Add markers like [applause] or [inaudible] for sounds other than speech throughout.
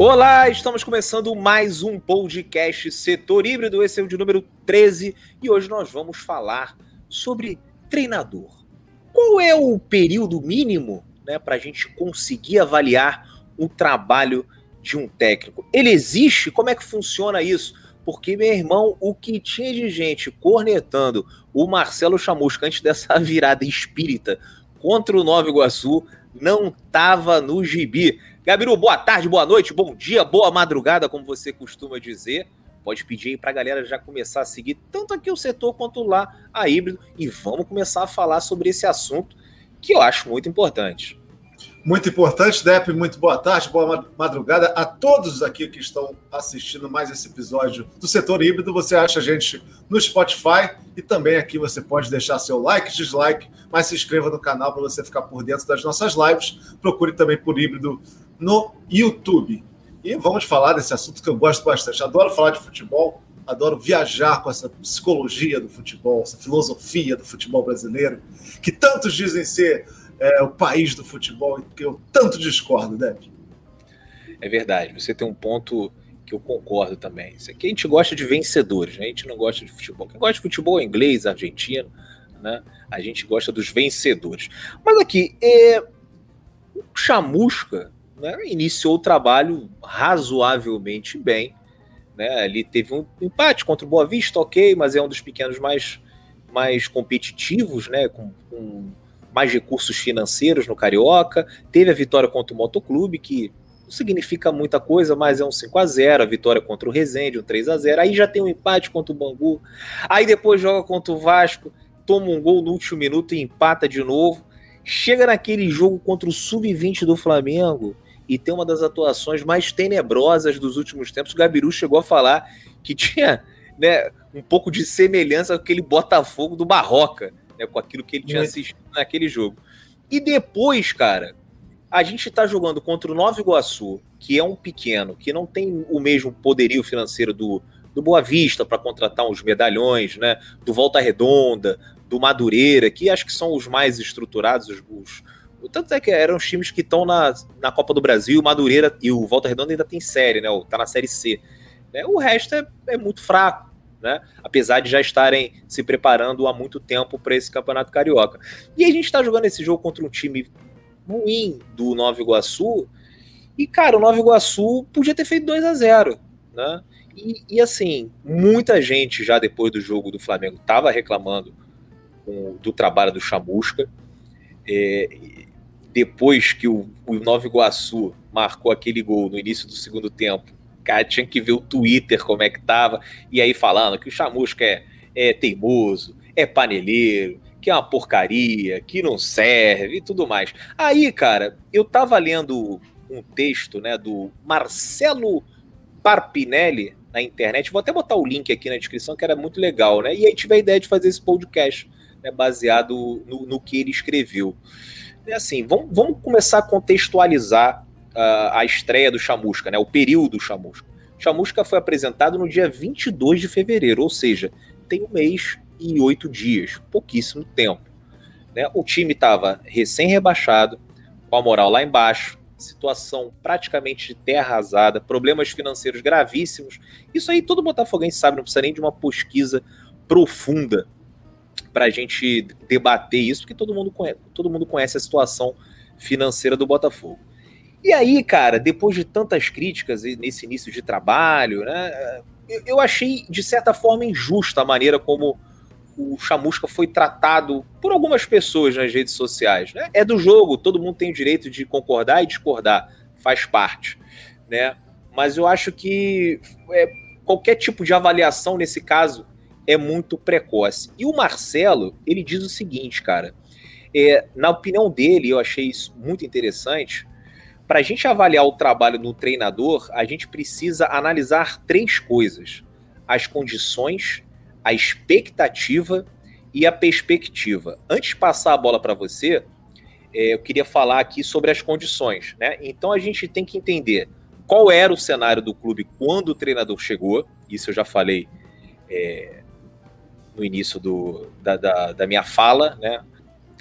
Olá, estamos começando mais um podcast Setor Híbrido, esse é o de número 13 e hoje nós vamos falar sobre treinador. Qual é o período mínimo né, para a gente conseguir avaliar o trabalho de um técnico? Ele existe? Como é que funciona isso? Porque, meu irmão, o que tinha de gente cornetando o Marcelo Chamusca antes dessa virada espírita contra o Nova Iguaçu não tava no gibi. Gabiru, boa tarde, boa noite, bom dia, boa madrugada, como você costuma dizer. Pode pedir aí pra galera já começar a seguir tanto aqui o setor quanto lá a híbrido e vamos começar a falar sobre esse assunto que eu acho muito importante. Muito importante, Dep, muito boa tarde, boa madrugada a todos aqui que estão assistindo mais esse episódio do Setor Híbrido. Você acha a gente no Spotify e também aqui você pode deixar seu like, dislike, mas se inscreva no canal para você ficar por dentro das nossas lives. Procure também por Híbrido no YouTube. E vamos falar desse assunto que eu gosto bastante. Adoro falar de futebol, adoro viajar com essa psicologia do futebol, essa filosofia do futebol brasileiro, que tantos dizem ser é, o país do futebol, que eu tanto discordo, Deb. É verdade, você tem um ponto que eu concordo também. Isso aqui a gente gosta de vencedores, né? a gente não gosta de futebol. Quem gosta de futebol é inglês, argentino, né? A gente gosta dos vencedores. Mas aqui, é... o Chamusca né, iniciou o trabalho razoavelmente bem. Né? Ele teve um empate contra o Boa Vista, ok, mas é um dos pequenos mais, mais competitivos, né? com, com mais recursos financeiros no Carioca. Teve a vitória contra o Motoclube, que não significa muita coisa, mas é um 5 a 0 a vitória contra o Resende, um 3 a 0 Aí já tem um empate contra o Bangu. Aí depois joga contra o Vasco, toma um gol no último minuto e empata de novo. Chega naquele jogo contra o Sub-20 do Flamengo e tem uma das atuações mais tenebrosas dos últimos tempos. O Gabiru chegou a falar que tinha né, um pouco de semelhança com aquele Botafogo do Barroca né, com aquilo que ele tinha assistido naquele jogo. E depois, cara, a gente está jogando contra o Nova Iguaçu, que é um pequeno, que não tem o mesmo poderio financeiro do, do Boa Vista para contratar uns medalhões, né? Do Volta Redonda, do Madureira, que acho que são os mais estruturados, os, os tanto é que eram os times que estão na, na Copa do Brasil, o Madureira e o Volta Redonda ainda tem série, né? Tá na série C. Né? O resto é, é muito fraco né? Apesar de já estarem se preparando há muito tempo para esse campeonato carioca. E a gente está jogando esse jogo contra um time ruim do Nova Iguaçu. E, cara, o Nova Iguaçu podia ter feito 2 a 0 né? E, e, assim, muita gente já depois do jogo do Flamengo estava reclamando com, do trabalho do Chamusca. É, depois que o, o Nova Iguaçu marcou aquele gol no início do segundo tempo, cara tinha que ver o Twitter como é que tava, e aí falando que o Chamusca é, é teimoso, é paneleiro, que é uma porcaria, que não serve e tudo mais. Aí, cara, eu tava lendo um texto, né, do Marcelo Parpinelli na internet, vou até botar o link aqui na descrição, que era muito legal, né, e aí tive a ideia de fazer esse podcast, né, baseado no, no que ele escreveu. É assim, vamos, vamos começar a contextualizar uh, a estreia do Chamusca, né, o período Chamusca. Chamusca foi apresentado no dia 22 de fevereiro, ou seja, tem um mês e oito dias, pouquíssimo tempo. Né? O time estava recém-rebaixado, com a moral lá embaixo, situação praticamente de terra arrasada, problemas financeiros gravíssimos. Isso aí todo botafoguense sabe, não precisa nem de uma pesquisa profunda para a gente debater isso, porque todo mundo, conhece, todo mundo conhece a situação financeira do Botafogo. E aí, cara, depois de tantas críticas nesse início de trabalho, né, eu achei de certa forma injusta a maneira como o Chamusca foi tratado por algumas pessoas nas redes sociais. Né? É do jogo, todo mundo tem o direito de concordar e discordar, faz parte. Né? Mas eu acho que é, qualquer tipo de avaliação nesse caso é muito precoce. E o Marcelo, ele diz o seguinte, cara. É, na opinião dele, eu achei isso muito interessante para a gente avaliar o trabalho do treinador, a gente precisa analisar três coisas: as condições, a expectativa e a perspectiva. Antes de passar a bola para você, é, eu queria falar aqui sobre as condições. Né? Então a gente tem que entender qual era o cenário do clube quando o treinador chegou, isso eu já falei é, no início do, da, da, da minha fala, né?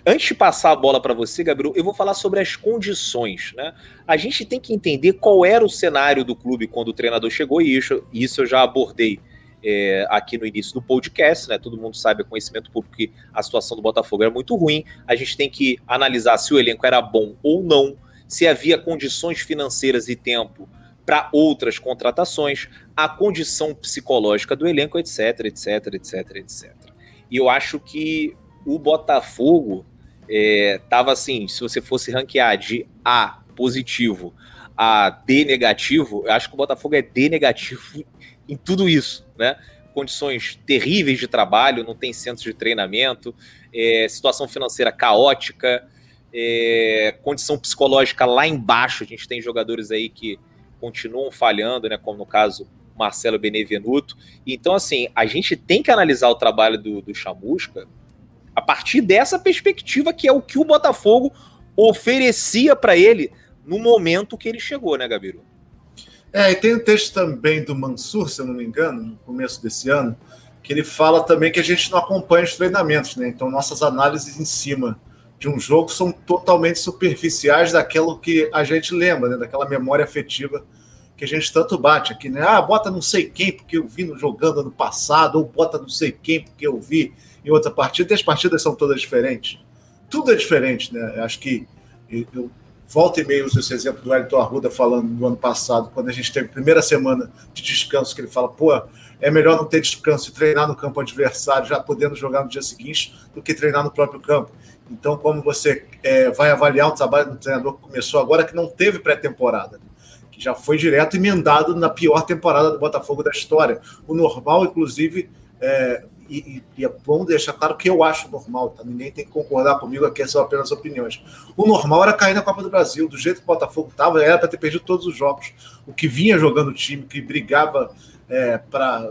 antes de passar a bola para você, Gabriel, eu vou falar sobre as condições. Né? A gente tem que entender qual era o cenário do clube quando o treinador chegou, e isso, isso eu já abordei é, aqui no início do podcast, né? Todo mundo sabe, é conhecimento público, que a situação do Botafogo era muito ruim. A gente tem que analisar se o elenco era bom ou não, se havia condições financeiras e tempo para outras contratações, a condição psicológica do elenco, etc, etc, etc, etc. E eu acho que o Botafogo estava é, assim, se você fosse ranquear de A positivo a D negativo, eu acho que o Botafogo é D negativo [laughs] em tudo isso, né? Condições terríveis de trabalho, não tem centros de treinamento, é, situação financeira caótica, é, condição psicológica lá embaixo. A gente tem jogadores aí que continuam falhando, né? Como no caso Marcelo Benevenuto. Então, assim, a gente tem que analisar o trabalho do, do Chamusca a partir dessa perspectiva, que é o que o Botafogo oferecia para ele no momento que ele chegou, né, Gabiru? É, e tem um texto também do Mansur, se eu não me engano, no começo desse ano, que ele fala também que a gente não acompanha os treinamentos, né? Então nossas análises em cima de um jogo são totalmente superficiais daquilo que a gente lembra, né? Daquela memória afetiva que a gente tanto bate aqui, né? Ah, bota não sei quem porque eu vi no jogando ano passado, ou bota não sei quem porque eu vi em outra partida, e as partidas são todas diferentes. Tudo é diferente, né? Acho que eu volta e meia uso esse exemplo do Elton Arruda falando no ano passado, quando a gente teve a primeira semana de descanso, que ele fala, pô, é melhor não ter descanso e treinar no campo adversário, já podendo jogar no dia seguinte, do que treinar no próprio campo. Então, como você é, vai avaliar o trabalho do treinador que começou agora, que não teve pré-temporada, que já foi direto emendado na pior temporada do Botafogo da história. O normal, inclusive, é, e, e, é bom deixar claro que eu acho normal, tá? Ninguém tem que concordar comigo aqui, são apenas opiniões. O normal era cair na Copa do Brasil, do jeito que o Botafogo estava, era para ter perdido todos os jogos. O que vinha jogando o time, que brigava é, para.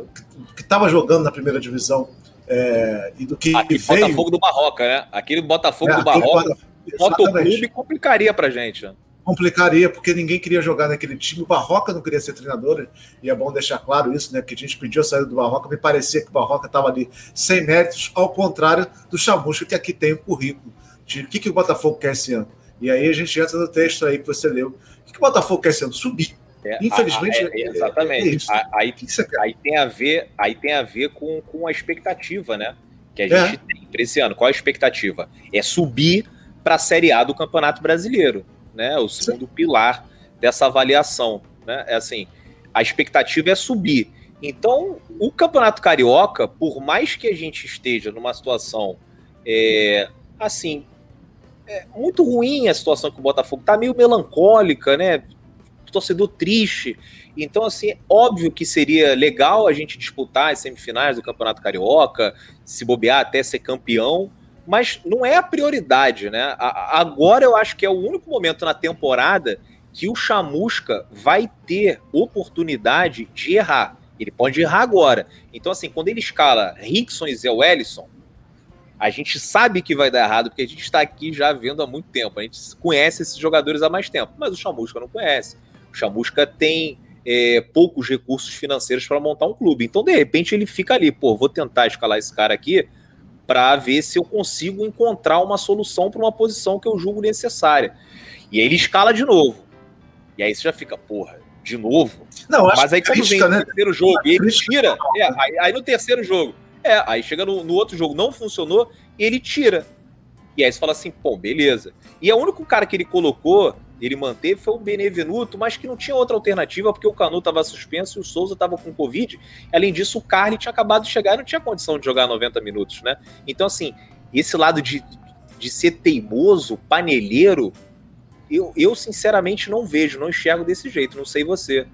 que estava jogando na primeira divisão. É, e do que Aquele veio... Botafogo do Barroca, né? Aquele Botafogo é, do Barroca, motoclube complicaria pra gente. Né? complicaria, porque ninguém queria jogar naquele time. O Barroca não queria ser treinador, e é bom deixar claro isso, né? Que a gente pediu a saída do Barroca, me parecia que o Barroca estava ali sem méritos, ao contrário do Chamusca, que aqui tem o currículo de o que, que o Botafogo quer esse ano. E aí a gente entra no texto aí que você leu. O que, que o Botafogo quer esse ano? Subir. É, Infelizmente. É, é, exatamente. É aí, aí, tem a ver, aí tem a ver com, com a expectativa, né? Que a gente é. tem para esse ano. Qual a expectativa? É subir para a Série A do Campeonato Brasileiro né? O segundo Sim. pilar dessa avaliação, né? É assim, a expectativa é subir. Então, o Campeonato Carioca, por mais que a gente esteja numa situação é, assim, é muito ruim a situação que o Botafogo tá meio melancólica, né? Torcedor triste. Então, assim, é óbvio que seria legal a gente disputar as semifinais do Campeonato Carioca, se bobear até ser campeão, mas não é a prioridade, né? agora eu acho que é o único momento na temporada que o Chamusca vai ter oportunidade de errar. Ele pode errar agora. Então, assim, quando ele escala Rickson e Zé Wellison, a gente sabe que vai dar errado, porque a gente está aqui já vendo há muito tempo. A gente conhece esses jogadores há mais tempo, mas o Chamusca não conhece. Chamusca tem é, poucos recursos financeiros para montar um clube. Então, de repente, ele fica ali, pô, vou tentar escalar esse cara aqui para ver se eu consigo encontrar uma solução para uma posição que eu julgo necessária. E aí ele escala de novo. E aí você já fica, porra, de novo. Não, Mas aí quando vem né? no terceiro jogo e ele tira, é, aí, aí, no terceiro jogo, é, aí chega no, no outro jogo, não funcionou, e ele tira. E aí você fala assim, pô, beleza. E é o único cara que ele colocou ele manteve foi o Benevenuto, mas que não tinha outra alternativa, porque o Canu estava suspenso e o Souza estava com Covid. Além disso, o Carly tinha acabado de chegar e não tinha condição de jogar 90 minutos, né? Então, assim, esse lado de, de ser teimoso, panelheiro, eu, eu sinceramente não vejo, não enxergo desse jeito, não sei você.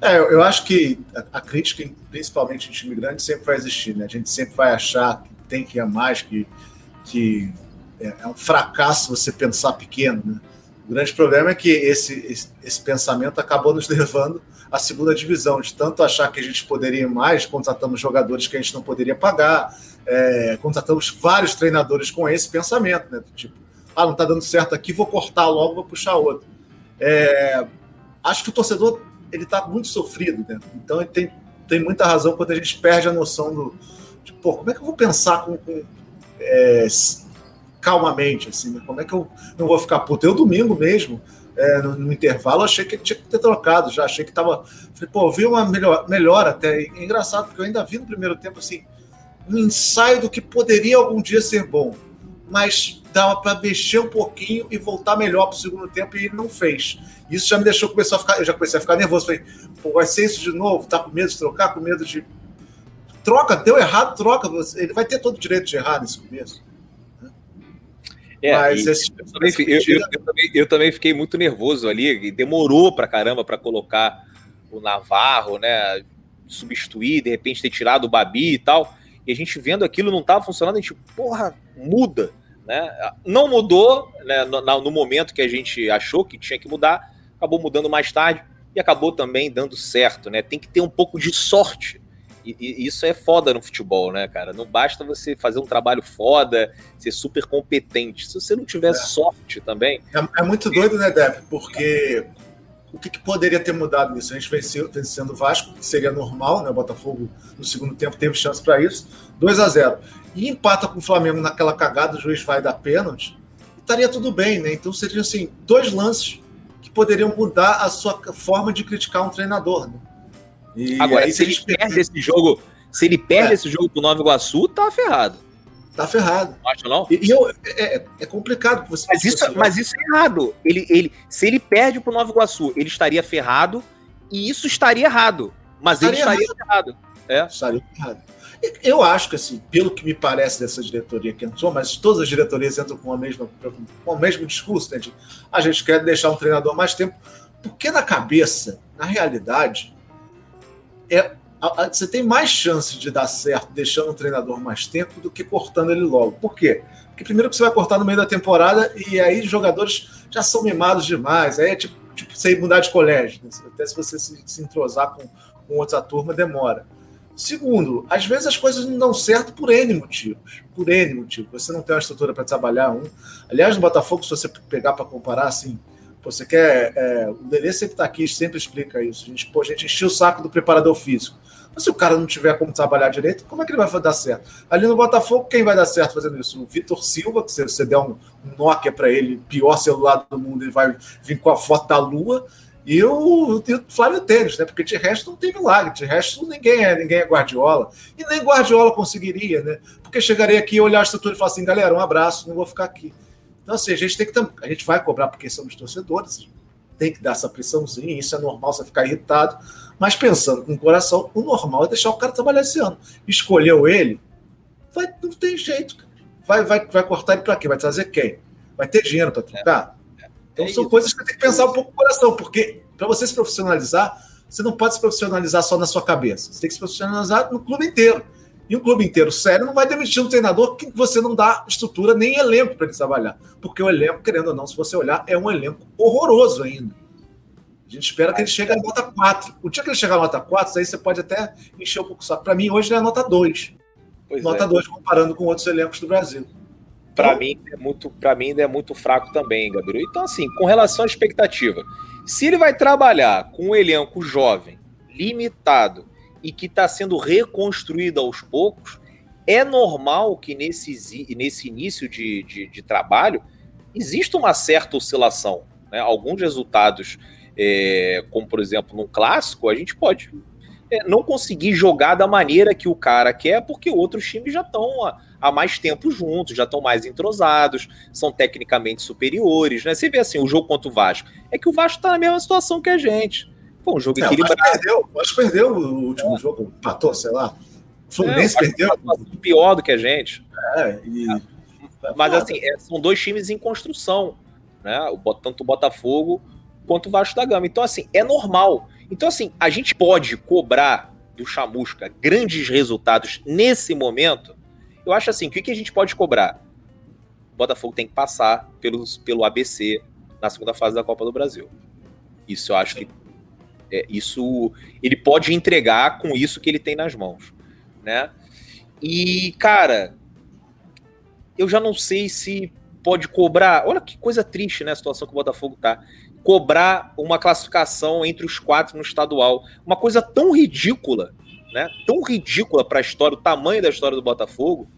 É, eu, eu acho que a, a, crítica, principalmente em time grande, sempre vai existir, né? A gente sempre vai achar que tem que ir a mais, que, que é, é um fracasso você pensar pequeno, né? O grande problema é que esse, esse, esse, pensamento acabou nos levando à segunda divisão, de tanto achar que a gente poderia ir mais, contratamos jogadores que a gente não poderia pagar, é, contratamos vários treinadores com esse pensamento, né? Tipo, ah, não está dando certo aqui, vou cortar logo, vou puxar outro. É, acho que o torcedor ele está muito sofrido, né? Então ele tem, tem muita razão quando a gente perde a noção do. De, pô, como é que eu vou pensar com, com é, calmamente, assim, né? Como é que eu não vou ficar puto? Eu domingo mesmo, é, no, no, intervalo, achei que ele tinha que ter trocado, já achei que tava. Falei, pô, vi uma melhor, melhor até. É engraçado, porque eu ainda vi no primeiro tempo assim, um ensaio do que poderia algum dia ser bom. Mas dava para mexer um pouquinho e voltar melhor para o segundo tempo e ele não fez. Isso já me deixou começar a ficar, eu já comecei a ficar nervoso. Falei, pô, vai ser isso de novo? Tá com medo de trocar, com medo de troca, deu errado, troca. Ele vai ter todo o direito de errar nesse começo. É, Mas esse, eu, também, eu, eu, eu, também, eu, também, fiquei muito nervoso ali, demorou pra caramba para colocar o Navarro, né? Substituir, de repente ter tirado o Babi e tal. E a gente vendo aquilo não estava funcionando, a gente, porra, muda. Né? Não mudou né, no, no, momento que a gente achou que tinha que mudar, acabou mudando mais tarde e acabou também dando certo. Né? Tem que ter um pouco de sorte e, e, isso é foda no futebol, né, cara? Não basta você fazer um trabalho foda, ser super competente. Se você não tiver é. sorte também. É, é muito doido, né, Deb? Porque o que, que, poderia ter mudado nisso? A gente venceu, vencendo o Vasco, que seria normal, né? O Botafogo no segundo tempo teve chance para isso. 2 a 0 E empata com o Flamengo naquela cagada, o juiz vai dar pênalti, estaria tudo bem, né? Então seriam assim, dois lances que poderiam mudar a sua forma de criticar um treinador. Né? E Agora, se ele perde esse jogo, se ele perde é. esse jogo pro Nova Iguaçu, tá ferrado. Tá ferrado. Não acha, não? E, e eu, é, é, é complicado você. Mas isso, mas isso é errado. Ele, ele, se ele perde pro Nova Iguaçu, ele estaria ferrado e isso estaria errado. Mas estaria ele estaria errado. errado. É. Estaria errado. Eu acho que, assim, pelo que me parece dessa diretoria que entrou, mas todas as diretorias entram com, a mesma, com o mesmo discurso, né, de a gente quer deixar um treinador mais tempo, porque na cabeça, na realidade, é, a, a, você tem mais chance de dar certo deixando o treinador mais tempo do que cortando ele logo. Por quê? Porque primeiro que você vai cortar no meio da temporada e aí os jogadores já são mimados demais. Aí é tipo, tipo você mudar de colégio. Né? Até se você se, se entrosar com, com outra turma, demora. Segundo, às vezes as coisas não dão certo por N motivos. Por N motivos. Você não tem uma estrutura para trabalhar um. Aliás, no Botafogo, se você pegar para comparar, assim, você quer. É, o Dele sempre está aqui, sempre explica isso. A gente, pô, a gente encheu o saco do preparador físico. Mas se o cara não tiver como trabalhar direito, como é que ele vai dar certo? Ali no Botafogo, quem vai dar certo fazendo isso? O Vitor Silva, que se você der um, Nokia para ele, pior celular do mundo, ele vai vir com a foto da lua. E o, o Flávio Tênis, né? Porque de resto não tem milagre, de resto ninguém é, ninguém é Guardiola. E nem Guardiola conseguiria, né? Porque chegaria aqui, olhar a estrutura e falar assim, galera, um abraço, não vou ficar aqui. Então, assim, a gente tem que. A gente vai cobrar porque somos torcedores, tem que dar essa pressãozinha, isso é normal você ficar irritado. Mas pensando com o coração, o normal é deixar o cara trabalhar esse ano. Escolheu ele, vai, não tem jeito. Vai, vai, vai cortar ele para quê? Vai trazer quem? Vai ter dinheiro para trocar? É, é. Então é são isso. coisas que tem que pensar um pouco com o coração, porque para você se profissionalizar, você não pode se profissionalizar só na sua cabeça. Você tem que se profissionalizar no clube inteiro. E um clube inteiro sério não vai demitir um treinador que você não dá estrutura nem elenco para ele trabalhar. Porque o elenco, querendo ou não, se você olhar, é um elenco horroroso ainda. A gente espera que ele chegue a nota 4. O dia que ele chegar a nota 4, aí você pode até encher um pouco o saco. Para mim, hoje ele é a nota 2. Pois nota é. 2 comparando com outros elencos do Brasil. Para então, mim, é muito, para mim ainda é muito fraco também, Gabriel. Então, assim, com relação à expectativa, se ele vai trabalhar com um elenco jovem, limitado, e que está sendo reconstruída aos poucos, é normal que nesse, nesse início de, de, de trabalho exista uma certa oscilação. Né? Alguns resultados, é, como por exemplo no clássico, a gente pode é, não conseguir jogar da maneira que o cara quer, porque outros times já estão há, há, mais tempo juntos, já estão mais entrosados, são tecnicamente superiores. Né? Você vê assim, o jogo contra o Vasco, é que o Vasco está na mesma situação que a gente. Foi um jogo é, equilibrado. O perdeu, o perdeu o último é. jogo, empatou, sei lá. O Fluminense é, perdeu. Pior do que a gente. É, e... É. Mas assim, é, são dois times em construção, né? Tanto o Botafogo quanto o Vasco da Gama. Então, assim, é normal. Então, assim, a gente pode cobrar do Chamusca grandes resultados nesse momento. Eu acho assim, o que, que a gente pode cobrar? O Botafogo tem que passar pelos, pelo ABC na segunda fase da Copa do Brasil. Isso eu acho que é, isso ele pode entregar com isso que ele tem nas mãos, né? E cara, eu já não sei se pode cobrar. Olha que coisa triste, né? A situação que o Botafogo tá. Cobrar uma classificação entre os quatro no estadual, uma coisa tão ridícula, né? Tão ridícula para a história, o tamanho da história do Botafogo.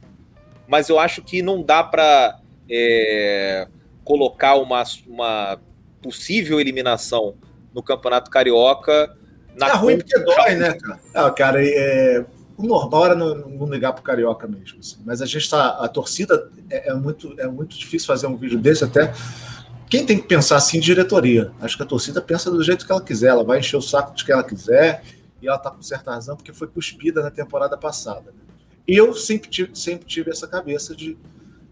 Mas eu acho que não dá para é, colocar uma, uma possível eliminação no Campeonato Carioca. Na é ruim porque dói, né, cara? Ah, cara, é, o normal era não, não ligar pro Carioca mesmo. Assim. Mas a gente tá. A torcida é, é, muito, é muito difícil fazer um vídeo desse até. Quem tem que pensar assim diretoria? Acho que a torcida pensa do jeito que ela quiser, ela vai encher o saco de que ela quiser, e ela tá com certa razão, porque foi cuspida na temporada passada. Né? E eu sempre tive, sempre tive essa cabeça de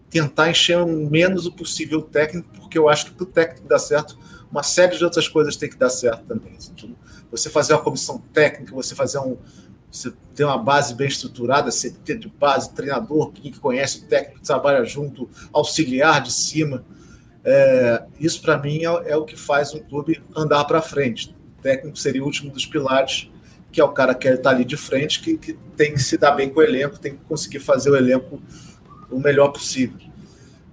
tentar encher o menos o possível o técnico, porque eu acho que para o técnico dar certo, uma série de outras coisas tem que dar certo também. Assim, você fazer uma comissão técnica, você fazer um. Você ter uma base bem estruturada, ter de base treinador, quem que conhece o técnico, trabalha junto, auxiliar de cima. É, isso, para mim, é, é, o que faz um clube andar para frente. O técnico seria o último dos pilares, que é o cara que está ali de frente, que, que tem que se dar bem com o elenco, tem que conseguir fazer o elenco o melhor possível.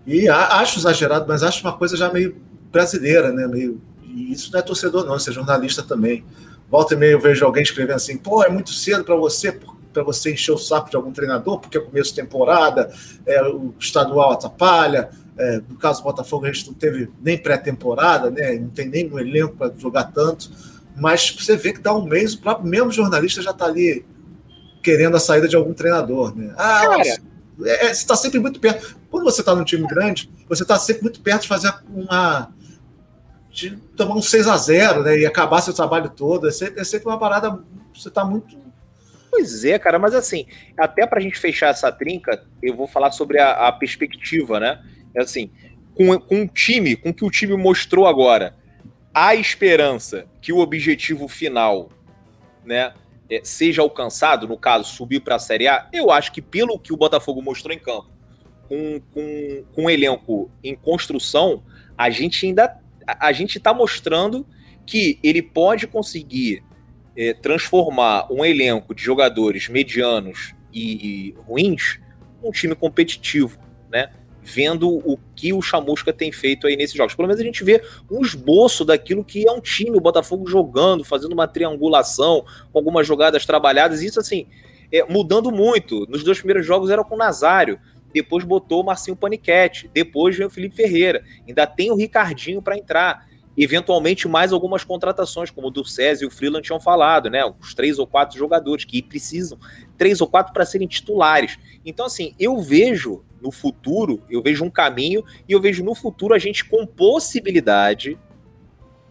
E acho exagerado, mas acho uma coisa já meio brasileira, né? Meio, e isso não é torcedor, não, isso é jornalista também. Volta e meia eu vejo alguém escrevendo assim: pô, é muito cedo para você, para você encher o saco de algum treinador, porque é começo de temporada, é, o estadual atrapalha. É, no caso do Botafogo, a gente não teve nem pré-temporada, né? não tem nem um elenco para jogar tanto. Mas você vê que dá um mês, o próprio mesmo jornalista já está ali querendo a saída de algum treinador. Né? Ah, Cara, é, é, você está sempre muito perto. Quando você está num time grande, você está sempre muito perto de fazer uma. De tomar um 6 a 0 né? E acabar seu trabalho todo. É sempre, é sempre uma parada. Você está muito. Pois é, cara, mas assim, até para a gente fechar essa trinca, eu vou falar sobre a, a perspectiva, né? É assim, com, com o time, com o que o time mostrou agora, há esperança que o objetivo final, né, é, seja alcançado, no caso, subir para a Série A, eu acho que pelo que o Botafogo mostrou em campo, com, com, com um elenco em construção, a gente ainda a gente está mostrando que ele pode conseguir é, transformar um elenco de jogadores medianos e, e ruins num time competitivo, né? vendo o que o Chamusca tem feito aí nesses jogos. Pelo menos a gente vê um esboço daquilo que é um time, o Botafogo jogando, fazendo uma triangulação, com algumas jogadas trabalhadas, isso assim, é, mudando muito. Nos dois primeiros jogos era com o Nazário, depois botou o Marcinho Paniquete, depois vem o Felipe Ferreira, ainda tem o Ricardinho para entrar. Eventualmente, mais algumas contratações, como o do César e o Freeland tinham falado, né? Os três ou quatro jogadores que precisam, três ou quatro para serem titulares. Então, assim, eu vejo no futuro, eu vejo um caminho e eu vejo no futuro a gente com possibilidade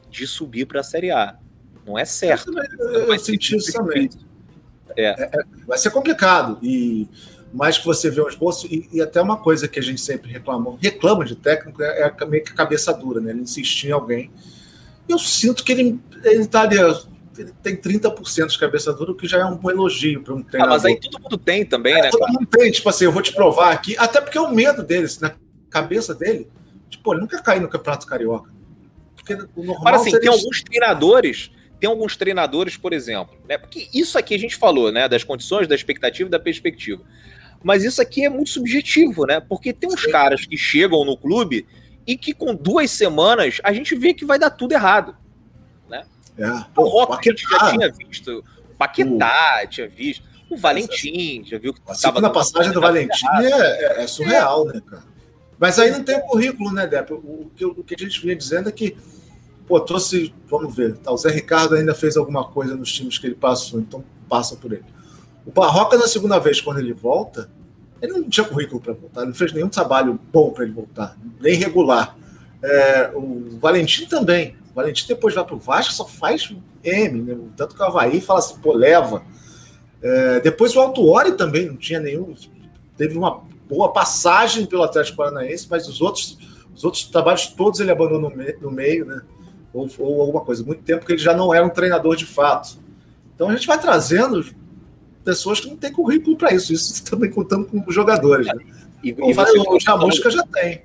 de subir para a Série A. Não é certo. Eu, eu senti isso também. É. É, é. vai ser complicado. E mais que você vê um esboço, e, e, até uma coisa que a gente sempre reclamou, reclama de técnico, é, é meio que a cabeça dura, né? Ele insistir em alguém. Eu sinto que ele, ele tá ali, ele tem 30% de cabeça dura, o que já é um bom elogio para um treinador. Ah, mas aí todo mundo tem também, é, né? Todo mundo tem, tipo assim, eu vou te provar aqui, até porque é o medo deles, na cabeça dele, tipo, ele nunca caiu no Campeonato Carioca. Porque o normal Para assim, tem alguns treinadores, tem alguns treinadores, por exemplo, né? Porque isso aqui a gente falou, né? Das condições, da expectativa e da perspectiva. Mas isso aqui é muito subjetivo, né? Porque tem uns Sim. caras que chegam no clube e que com duas semanas a gente vê que vai dar tudo errado. É. Pô, o Rock a gente já tinha visto. O Paquetá o... tinha visto. O Valentim, já viu que estava. na passagem do Valentim é, é, é, surreal, né, cara? Mas aí não tem o currículo, né, Depp? O, o, o, que a gente vinha dizendo é que, pô, trouxe, vamos ver, tá, o Zé Ricardo ainda fez alguma coisa nos times que ele passou, então passa por ele. O Barroca, na segunda vez, quando ele volta, ele não tinha currículo para voltar, não fez nenhum trabalho bom para ele voltar, nem regular. É, o Valentim também. O Valentim depois vai para o Vasco, só faz M, né? Tanto que o Havaí fala assim, pô, leva. É, depois o Altuori também não tinha nenhum. Teve uma boa passagem pelo Atlético Paranaense, mas os outros, os outros trabalhos todos ele abandonou no, me, no meio, né? Ou, ou, alguma coisa. Muito tempo que ele já não era um treinador de fato. Então a gente vai trazendo pessoas que não têm currículo para isso. Isso [laughs] também contando com jogadores. Né? E, e o Chamusca já tem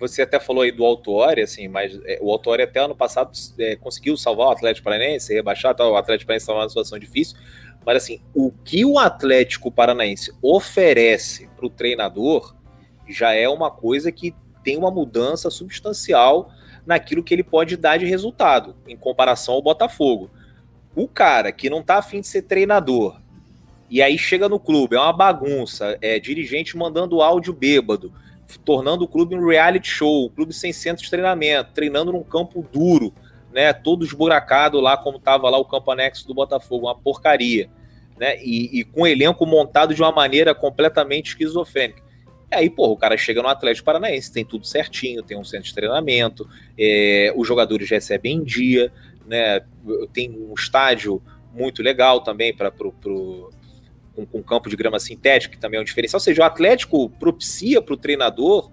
você até falou aí do Autuori, assim, mas é, o Autuori até ano passado é, conseguiu salvar o Atlético Paranaense, rebaixar, tá, o Atlético Paranaense estava numa situação difícil, mas assim, o que o Atlético Paranaense oferece para o treinador já é uma coisa que tem uma mudança substancial naquilo que ele pode dar de resultado, em comparação ao Botafogo. O cara que não tá afim de ser treinador, e aí chega no clube, é uma bagunça, é dirigente mandando áudio bêbado, tornando o clube um reality show, um clube sem centro de treinamento, treinando num campo duro, né? Todo esburacado lá, como estava lá o campo anexo do Botafogo, uma porcaria, né? E, e com o elenco montado de uma maneira completamente esquizofrênica. E aí, pô, o cara chega no Atlético Paranaense, tem tudo certinho, tem um centro de treinamento, é, os jogadores recebem em dia, né? Tem um estádio muito legal também para com, com campo de grama sintética, que também é um diferencial. Ou seja, o Atlético propicia para o treinador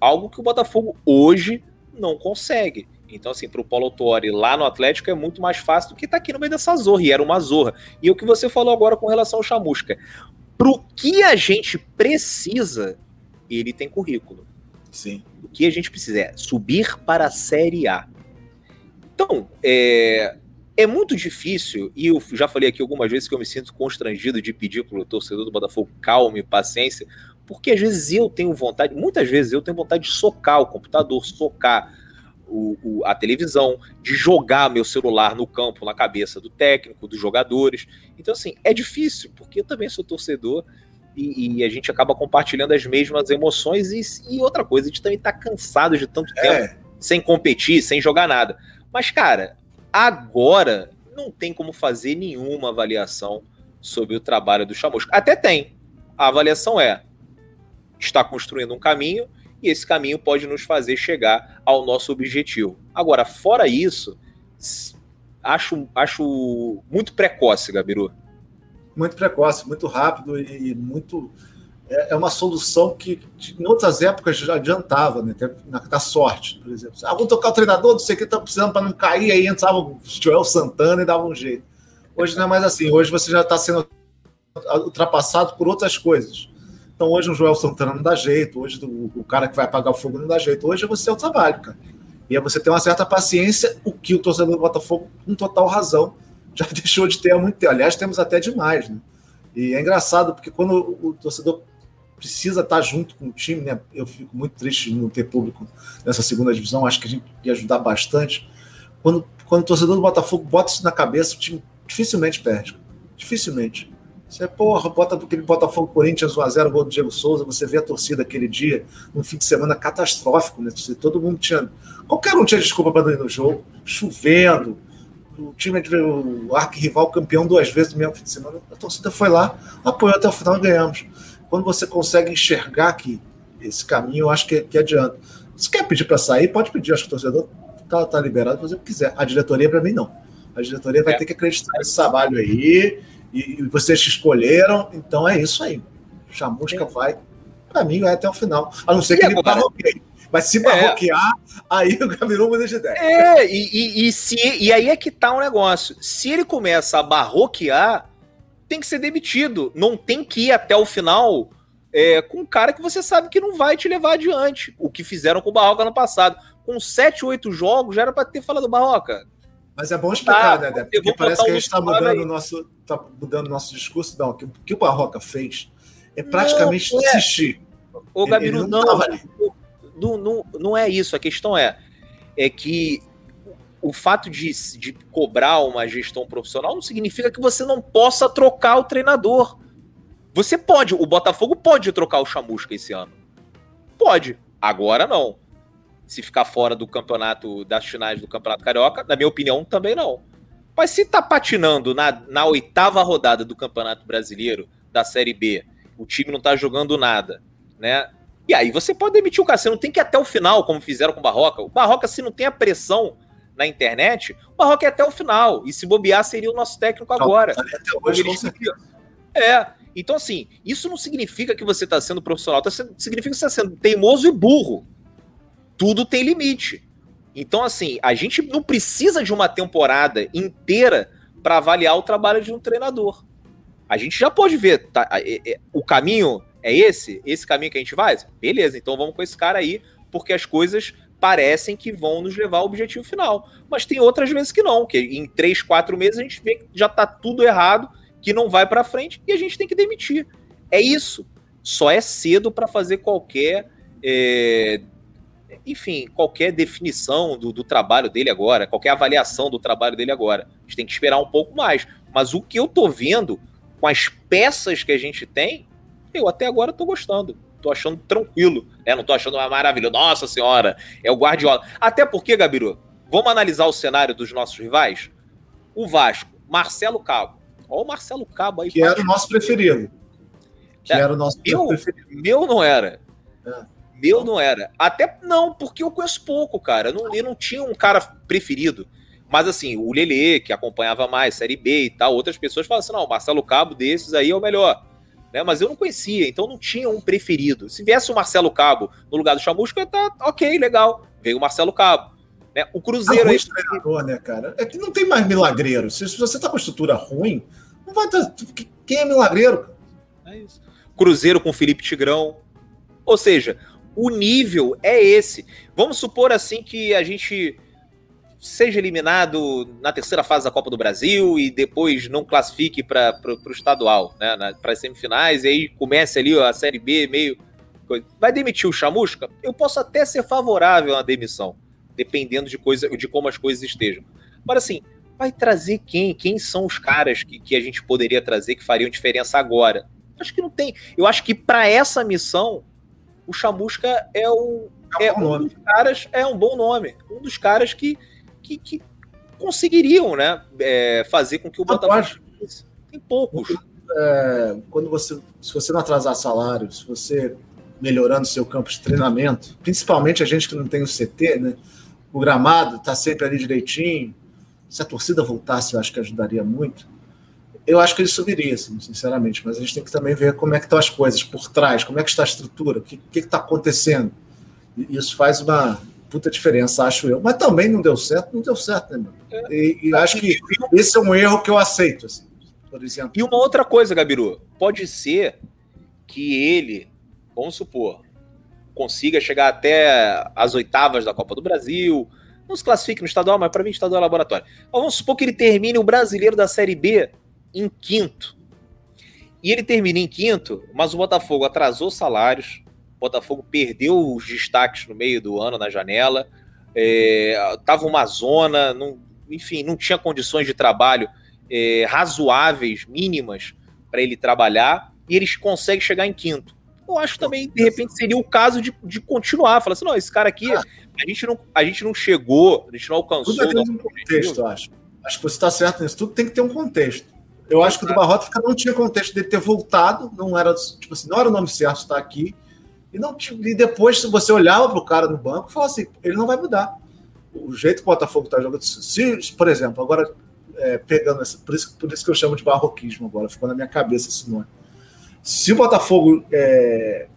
algo que o Botafogo hoje não consegue. Então, assim, para o Paulo Autori lá no Atlético é muito mais fácil do que estar tá aqui no meio dessa zorra, e era uma zorra. E o que você falou agora com relação ao Chamusca. Para o que a gente precisa, ele tem currículo. Sim. O que a gente precisa é subir para a Série A. Então, é, é muito difícil, e eu já falei aqui algumas vezes que eu me sinto constrangido de pedir para o torcedor do Botafogo calma e paciência, porque às vezes eu tenho vontade, muitas vezes eu tenho vontade de socar o computador, socar o, o, a televisão, de jogar meu celular no campo, na cabeça do técnico, dos jogadores. Então, assim, é difícil, porque eu também sou torcedor e, e a gente acaba compartilhando as mesmas emoções. E, e outra coisa, a gente também está cansado de tanto é. tempo sem competir, sem jogar nada. Mas, cara, agora não tem como fazer nenhuma avaliação sobre o trabalho do Chamusca. Até tem. A avaliação é: está construindo um caminho e esse caminho pode nos fazer chegar ao nosso objetivo. Agora, fora isso, acho, acho muito precoce, Gabiru. Muito precoce, muito rápido e muito. É, é uma solução que em outras épocas já adiantava, né? Na, na sorte, por exemplo. Ah, vamos tocar o treinador, não sei o que está precisando para não cair, aí entrava o Joel Santana e dava um jeito. Hoje não é mais assim, hoje você já está sendo ultrapassado por outras coisas. Então hoje o Joel Santana não dá jeito, hoje o, o cara que vai apagar o fogo não dá jeito. Hoje você é o trabalho, cara. E é você ter uma certa paciência, o que o torcedor do Botafogo, com total razão, [laughs] já deixou de ter há muito tempo. Aliás, temos até demais, né? E é engraçado, porque quando o torcedor precisa estar junto com o time, né? Eu fico muito triste de não ter público nessa segunda divisão, acho que a gente ia ajudar bastante. Quando, quando o torcedor do Botafogo bota isso na cabeça, o time dificilmente perde. Dificilmente. Você, porra, bota aquele Botafogo Corinthians 1x0, gol do Diego Souza, você vê a torcida aquele dia, num fim de semana catastrófico, né? Todo mundo tinha. Qualquer um tinha desculpa para não ir no jogo, chovendo, o time o arquirrival campeão duas vezes no mesmo fim de semana. A torcida foi lá, apoiou até o final e ganhamos. Quando você consegue enxergar aqui esse caminho, eu acho que, que adianta. Se quer pedir para sair, pode pedir, acho que o torcedor tá, tá liberado fazer o que quiser. A diretoria, para mim, não. A diretoria vai é. ter que acreditar nesse trabalho aí e, vocês escolheram, então é isso aí. Chamusca vai, para mim, vai até o final. A não ser que e ele agora? barroqueie. Mas se é. barroquear, é. aí o Gabiru muda de ideia. É, e, e, e, se, e aí é que tá o um negócio. Se ele começa a barroquear, tem que ser demitido. Não tem que ir até o final é, com um cara que você sabe que não vai te levar adiante. O que fizeram com o Barroca no passado. Com 7, 8 jogos, já era para ter falado Barroca. Mas é bom explicar, tá, né, Porque parece que a gente está mudando o nosso, tá mudando nosso discurso. Não, o que, que o Barroca fez é praticamente não, é. desistir. Ô, Gabiru, não, não, não, não, não é isso. A questão é, é que o fato de, de cobrar uma gestão profissional não significa que você não possa trocar o treinador. Você pode, o Botafogo pode trocar o Chamusca esse ano. Pode. Agora não se ficar fora do campeonato, das finais do Campeonato Carioca, na minha opinião, também não. Mas se tá patinando na, na oitava rodada do Campeonato Brasileiro, da Série B, o time não tá jogando nada, né? E aí você pode demitir o cara, você não tem que ir até o final, como fizeram com o Barroca. O Barroca, se não tem a pressão na internet, o Barroca é até o final. E se bobear, seria o nosso técnico agora. Até hoje, É. Então, assim, isso não significa que você está sendo profissional, tá significa que você está sendo teimoso e burro tudo tem limite. Então, assim, a gente não precisa de uma temporada inteira para avaliar o trabalho de um treinador. A gente já pode ver, tá, é, é, o caminho é esse? Esse caminho que a gente vai? Beleza, então vamos com esse cara aí, porque as coisas parecem que vão nos levar ao objetivo final. Mas tem outras vezes que não, que em três, quatro meses a gente vê que já tá tudo errado, que não vai para frente e a gente tem que demitir. É isso. Só é cedo para fazer qualquer é, enfim, qualquer definição do, do, trabalho dele agora, qualquer avaliação do trabalho dele agora. A gente tem que esperar um pouco mais. Mas o que eu tô vendo com as peças que a gente tem, eu até agora tô gostando. Tô achando tranquilo, né? Não tô achando uma maravilha. Nossa senhora, é o Guardiola. Até porque, Gabiru, vamos analisar o cenário dos nossos rivais? O Vasco, Marcelo Cabo. Olha o Marcelo Cabo aí. Que era o nosso preferido. Que é, era o nosso meu, preferido. Meu não era. É. Meu não era. Até não, porque eu conheço pouco, cara. Eu não, eu não tinha um cara preferido. Mas assim, o Lele, que acompanhava mais, Série B e tal, outras pessoas falam assim: não, o Marcelo Cabo desses aí é o melhor. Né? Mas eu não conhecia, então não tinha um preferido. Se viesse o Marcelo Cabo no lugar do Chamusco, ia tá ok, legal. Veio o Marcelo Cabo. Né? O Cruzeiro. É treinador, né, cara? É que não tem mais milagreiro. Se, você tá com estrutura ruim, não vai ter. Quem é milagreiro? É isso. Cruzeiro com Felipe Tigrão. Ou seja, o nível é esse. Vamos supor assim que a gente seja eliminado na terceira fase da Copa do Brasil e depois não classifique para o estadual, né, para as semifinais, e aí comece ali a Série B meio. Vai demitir o Chamusca? Eu posso até ser favorável à demissão, dependendo de, coisa, de como as coisas estejam. Mas assim, vai trazer quem? Quem são os caras que, que a gente poderia trazer que fariam diferença agora? Acho que não tem. Eu acho que para essa missão, o Chamusca é, o, é, um, é um dos caras, é um bom nome. Um dos caras que que, que conseguiriam né, é, fazer com que o Botafogo. Tem poucos. É, quando você, se você não atrasar salário, se você melhorando seu campo de treinamento, principalmente a gente que não tem o CT, né? O gramado está sempre ali direitinho. Se a torcida voltasse, eu acho que ajudaria muito. Eu acho que ele subiria, assim, sinceramente, mas a gente tem que também ver como é que estão as coisas por trás, como é que está a estrutura, o que está acontecendo. E isso faz uma, puta diferença, acho eu. Mas também não deu certo, não deu certo, né? É. E, e acho que esse é um erro que eu aceito, assim, por exemplo. E uma outra coisa, Gabiru, pode ser que ele, vamos supor, consiga chegar até as oitavas da Copa do Brasil, não se classifique no estadual, mas para mim estadual é laboratório. Mas vamos supor que ele termine o brasileiro da Série B em quinto. E ele termina em quinto, mas o Botafogo atrasou salários, Botafogo perdeu os destaques no meio do ano na janela, é, tava uma zona, não, enfim, não tinha condições de trabalho é, razoáveis, mínimas, para ele trabalhar, e eles conseguem chegar em quinto. Eu acho também, de repente, seria o caso de, de continuar. Falar assim, não, esse cara aqui, ah. a, gente não, a gente não chegou, a gente não alcançou. Tudo tem um contexto, acho. Acho que você está certo nisso. Tudo tem que ter um contexto. Eu acho que o do Barrota não tinha contexto dele ter voltado, não era, tipo assim, não era o nome certo estar aqui. E, não, e depois, se você olhava para o cara no banco, falava assim: ele não vai mudar. O jeito que o Botafogo está jogando. Se, por exemplo, agora é, pegando essa. Por isso, por isso que eu chamo de barroquismo agora, ficou na minha cabeça esse nome. Se o Botafogo é,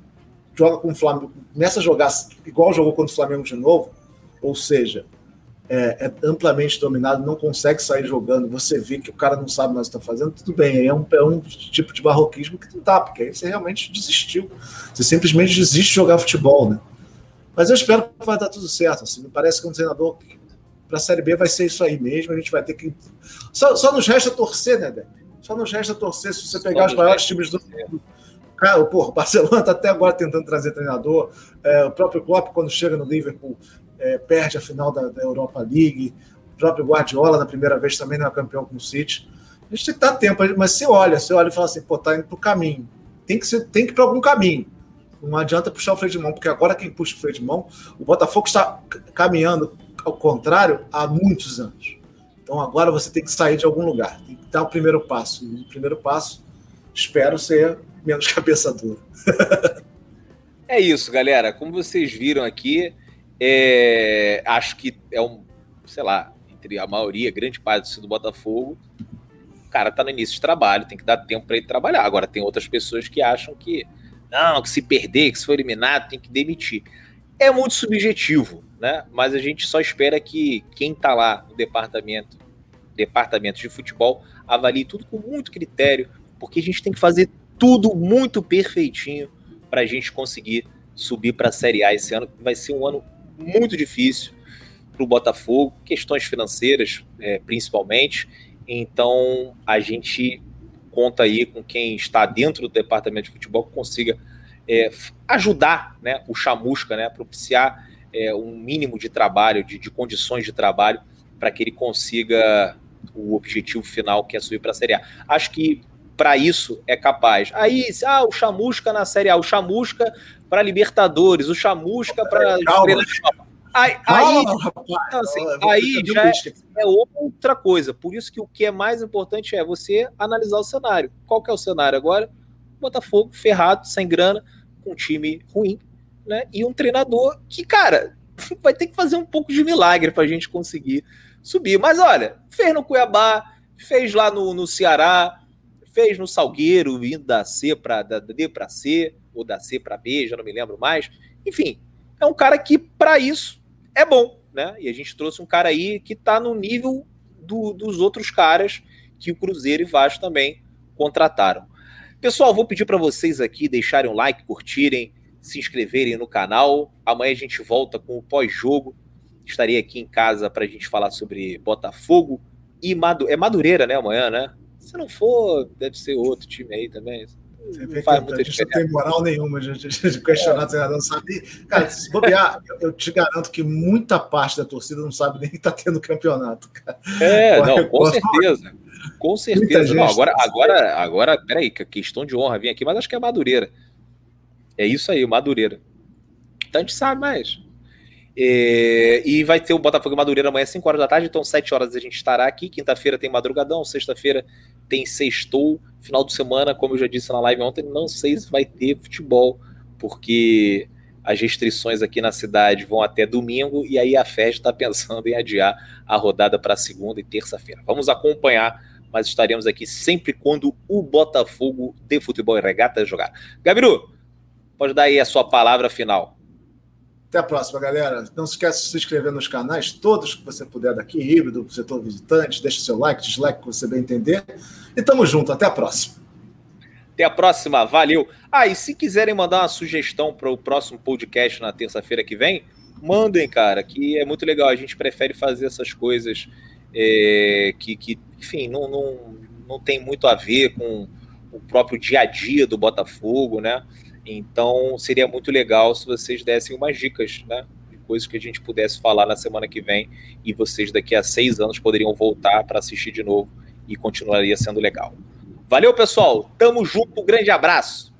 joga com o Flamengo, começa a jogar igual jogou contra o Flamengo de novo, ou seja, é, é, amplamente dominado, não consegue sair jogando, você vê que o cara não sabe mais o que está fazendo, tudo bem, é um, é um tipo de barroquismo que não dá, porque aí você realmente desistiu. Você simplesmente desiste de jogar futebol, né? Mas eu espero que vai dar tudo certo. Assim, me parece que um treinador para a Série B vai ser isso aí mesmo. A gente vai ter que. Só, só nos resta torcer, né, Débora? Só nos resta torcer se você pegar os maiores times do mundo. Cara, porra, o Barcelona está até agora tentando trazer treinador. É, o próprio Klopp, quando chega no Liverpool, é, perde a final da, da, Europa League. O próprio Guardiola, na primeira vez, também não é campeão com o City. A gente tem que dar tempo, mas você olha, você olha e fala assim, pô, tá indo pro caminho. Tem que, ser, tem que ir para algum caminho. Não adianta puxar o freio de mão, porque agora quem puxa o freio de mão, o Botafogo está caminhando ao contrário há muitos anos. Então agora você tem que sair de algum lugar, tem que dar o primeiro passo. E o primeiro passo, espero ser menos [laughs] cabeça dura. é isso, galera. Como vocês viram aqui, é, acho que é um, sei lá, entre a maioria, grande parte do Botafogo, o cara tá no início de trabalho, tem que dar tempo para ele trabalhar. Agora, tem outras pessoas que acham que não, que se perder, que se for eliminado, tem que demitir. É muito subjetivo, né? Mas a gente só espera que quem tá lá no departamento, departamento de futebol, avalie tudo com muito critério, porque a gente tem que fazer tudo muito perfeitinho para a gente conseguir subir para a Série A esse ano. Vai ser um ano muito difícil para o Botafogo, questões financeiras é, principalmente. Então a gente conta aí com quem está dentro do departamento de futebol que consiga é, ajudar né, o chamusca, né, propiciar é, um mínimo de trabalho, de, de condições de trabalho, para que ele consiga o objetivo final, que é subir para a Série A. Acho que para isso é capaz. Aí, ah, o Chamusca na Série A. O Chamusca para Libertadores, o Chamusca para Aí, aí, então, assim, aí já é, é, outra coisa. Por isso que o que é mais importante é você analisar o cenário. Qual que é o cenário agora? Botafogo ferrado, sem grana, com um time ruim, né? E um treinador que, cara, [laughs] vai ter que fazer um pouco de milagre para a gente conseguir subir. Mas olha, fez no Cuiabá, fez lá no, no Ceará, fez no Salgueiro, vindo da C para da D para C, ou da C para B, já não me lembro mais. Enfim, é um cara que, para isso, é bom, né? E a gente trouxe um cara aí que está no nível do, dos outros caras que o Cruzeiro e Vasco também contrataram. Pessoal, vou pedir para vocês aqui deixarem um like, curtirem, se inscreverem no canal. Amanhã a gente volta com o pós-jogo. Estarei aqui em casa para a gente falar sobre Botafogo e é Madureira, né? Amanhã, né? Se não for, deve ser outro time aí também. Não faz muita a gente não tem moral nenhuma de, de, de questionar é. não sabe. Cara, se bobear, eu te garanto que muita parte da torcida não sabe nem que tá tendo campeonato. Cara. É, não, com certeza. Com certeza. Não, agora, agora, agora, peraí, que a questão de honra vem aqui, mas acho que é Madureira. É isso aí, o Madureira. Então a gente sabe mais. É, e vai ter o Botafogo e Madureira amanhã às 5 horas da tarde, então 7 horas a gente estará aqui. Quinta-feira tem madrugadão, sexta-feira tem sextou. Final de semana, como eu já disse na live ontem, não sei se vai ter futebol, porque as restrições aqui na cidade vão até domingo e aí a festa está pensando em adiar a rodada para segunda e terça-feira. Vamos acompanhar mas estaremos aqui sempre quando o Botafogo de futebol e regata jogar. Gabiru, pode dar aí a sua palavra final. Até a próxima, galera. Não se esqueça de se inscrever nos canais, todos que você puder daqui, híbrido, setor visitante, deixe seu like, dislike, que você bem entender. E tamo junto, até a próxima. Até a próxima, valeu. Ah, e se quiserem mandar uma sugestão para o próximo podcast na terça-feira que vem, mandem, cara, que é muito legal. A gente prefere fazer essas coisas é, que, que, enfim, não, não, não tem muito a ver com o próprio dia a dia do Botafogo, né? Então seria muito legal se vocês dessem umas dicas, né? De coisas que a gente pudesse falar na semana que vem e vocês daqui a seis anos poderiam voltar para assistir de novo e continuaria sendo legal. Valeu, pessoal. Tamo junto. Um grande abraço.